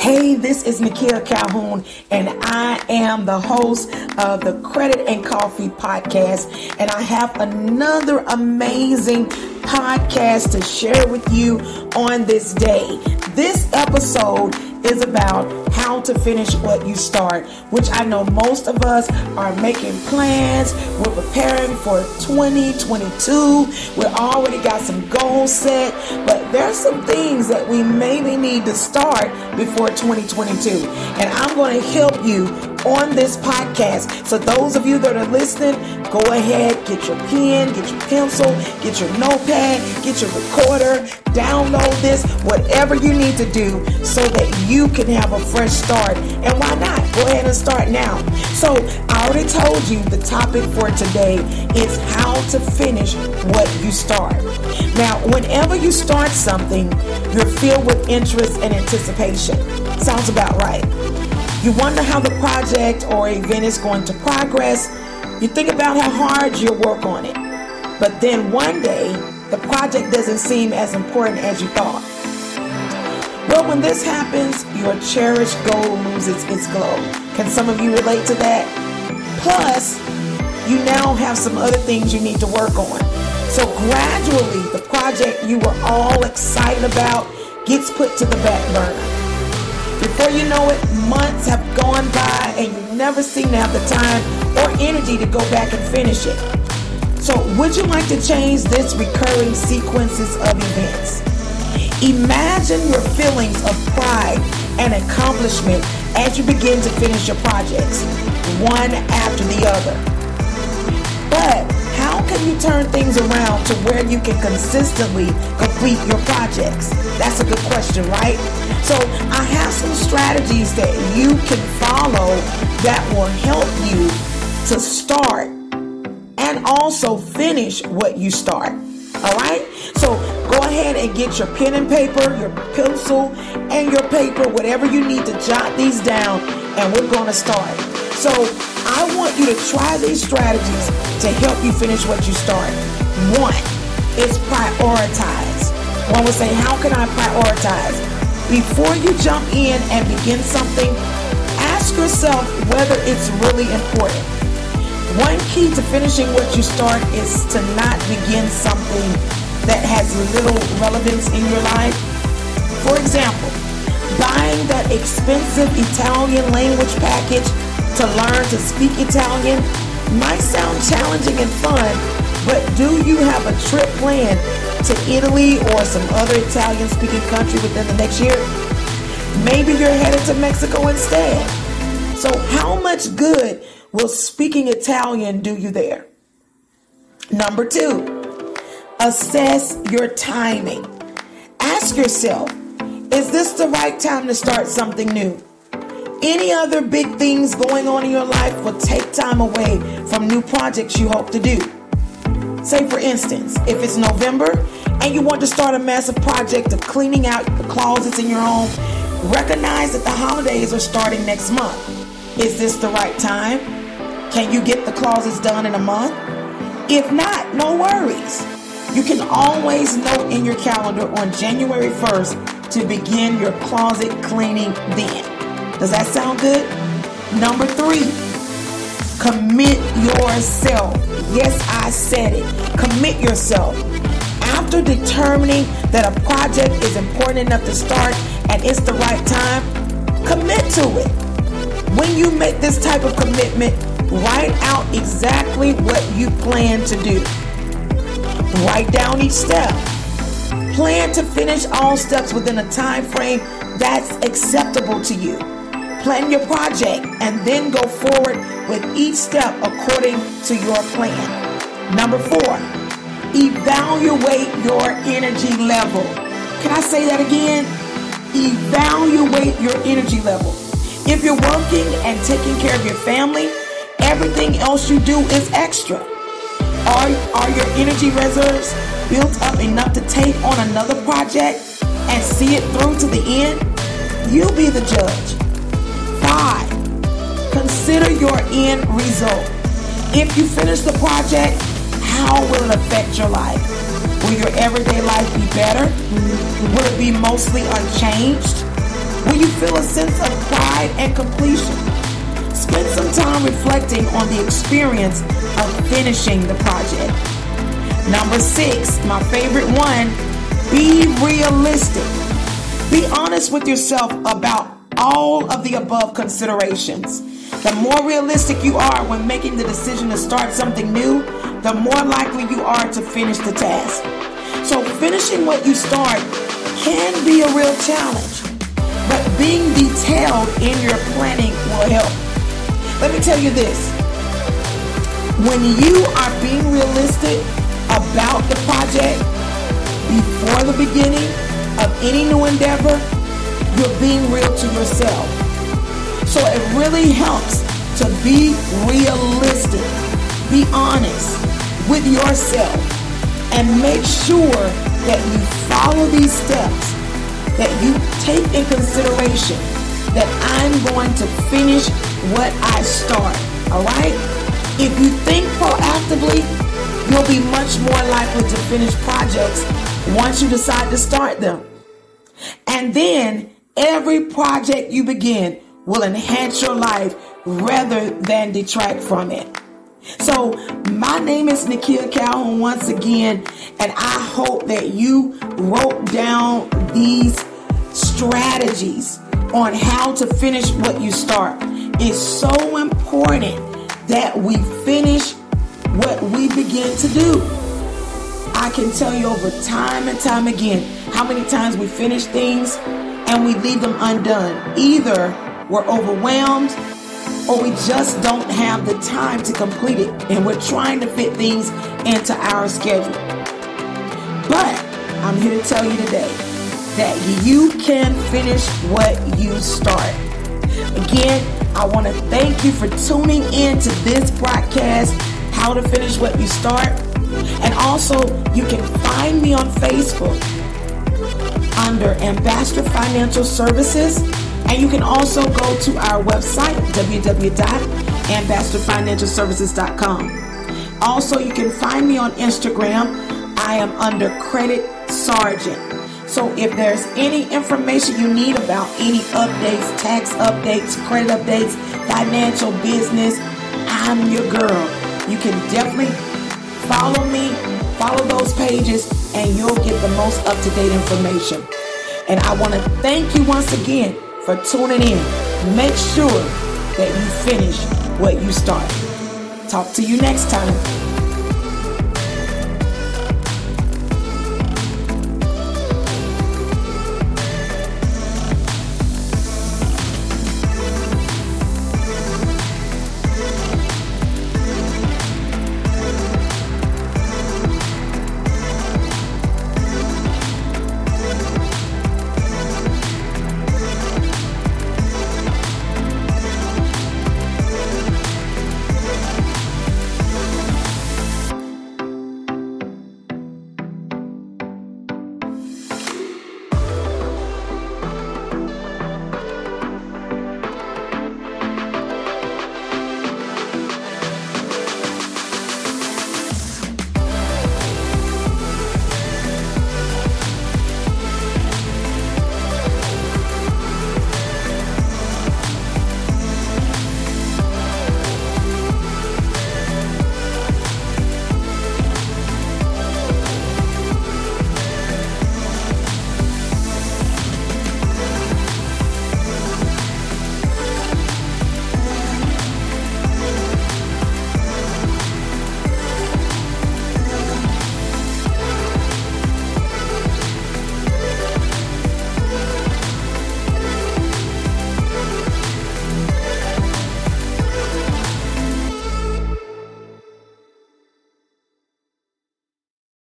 Hey, this is Nakia Calhoun, and I am the host of the Credit and Coffee podcast. And I have another amazing podcast to share with you on this day. This episode is about how to finish what you start, which I know most of us are making plans. We're preparing for 2022. We already got some goals set, but there's some things that we maybe need to start before 2022. And I'm going to help you on this podcast. So those of you that are listening, go ahead, get your pen, get your pencil, get your notepad, get your recorder, download this, whatever you need to do so that you can have a fresh start. And why not? Go ahead and start now. So I already told you the topic for today is how to finish what you start. Now, whenever you start something, you're filled with interest and anticipation. Sounds about right. You wonder how the project or event is going to progress. You think about how hard you'll work on it. But then one day, the project doesn't seem as important as you thought. Well, when this happens, your cherished goal loses its glow. Can some of you relate to that? Plus, you now have some other things you need to work on. So gradually, the project you were all excited about gets put to the back burner. Before you know it, months have gone by and you never seem to have the time or energy to go back and finish it. So, would you like to change this recurring sequences of events? Imagine your feelings of pride and accomplishment as you begin to finish your projects, one after the other. But how can you turn things around to where you can consistently complete your projects? That's a good question, right? So I have some strategies that you can follow that will help you to start and also finish what you start. All right? So ahead and get your pen and paper, your pencil, and your paper, whatever you need to jot these down, and we're going to start. So I want you to try these strategies to help you finish what you start. One is prioritize. One would say, How can I prioritize? Before you jump in and begin something, ask yourself whether it's really important. One key to finishing what you start is to not begin something that has little relevance in your life. For example, buying that expensive Italian language package to learn to speak Italian might sound challenging and fun, but do you have a trip planned to Italy or some other Italian speaking country within the next year? Maybe you're headed to Mexico instead. So, how much good will speaking Italian do you there? Number two, assess your timing. Ask yourself, is this the right time to start something new? Any other big things going on in your life will take time away from new projects you hope to do. Say, for instance, if it's November and you want to start a massive project of cleaning out the closets in your home, recognize that the holidays are starting next month. Is this the right time? Can you get the closets done in a month? If not, no worries. You can always note in your calendar on January 1st to begin your closet cleaning then. Does that sound good? Number three, commit yourself. Yes, I said it. Commit yourself. After determining that a project is important enough to start and it's the right time, commit to it. When you make this type of commitment, write out exactly what you plan to do. Write down each step. Plan to finish all steps within a time frame that's acceptable to you. Plan your project and then go forward with each step according to your plan. Number four, evaluate your energy level. Can I say that again? Evaluate your energy level. If you're working and taking care of your family, everything else you do is extra. Are, are your energy reserves built up enough to take on another project and see it through to the end? You'll be the judge. Five, consider your end result. If you finish the project, how will it affect your life? Will your everyday life be better? Will it be mostly unchanged? Will you feel a sense of pride and completion? Spend some time reflecting on the experience of finishing the project. Number six, my favorite one, be realistic. Be honest with yourself about all of the above considerations. The more realistic you are when making the decision to start something new, the more likely you are to finish the task. So, finishing what you start can be a real challenge, but being detailed in your planning will help. Let me tell you this when you are being realistic about the project before the beginning of any new endeavor, you're being real to yourself. So it really helps to be realistic, be honest with yourself, and make sure that you follow these steps, that you take in consideration that I'm going to finish what I start. All right? If you think proactively, you'll be much more likely to finish projects once you decide to start them. And then every project you begin will enhance your life rather than detract from it. So, my name is Nakia Calhoun once again, and I hope that you wrote down these strategies on how to finish what you start. It's so important that we finish what we begin to do. I can tell you over time and time again how many times we finish things and we leave them undone. Either we're overwhelmed, or we just don't have the time to complete it and we're trying to fit things into our schedule. But I'm here to tell you today that you can finish what you start. Again, I want to thank you for tuning in to this broadcast, How to Finish What You Start. And also, you can find me on Facebook under Ambassador Financial Services and you can also go to our website, www.ambassadorfinancialservices.com. Also, you can find me on Instagram. I am under Credit Sergeant. So if there's any information you need about any updates, tax updates, credit updates, financial business, I'm your girl. You can definitely follow me, follow those pages, and you'll get the most up to date information. And I want to thank you once again for tuning in. Make sure that you finish what you start. Talk to you next time.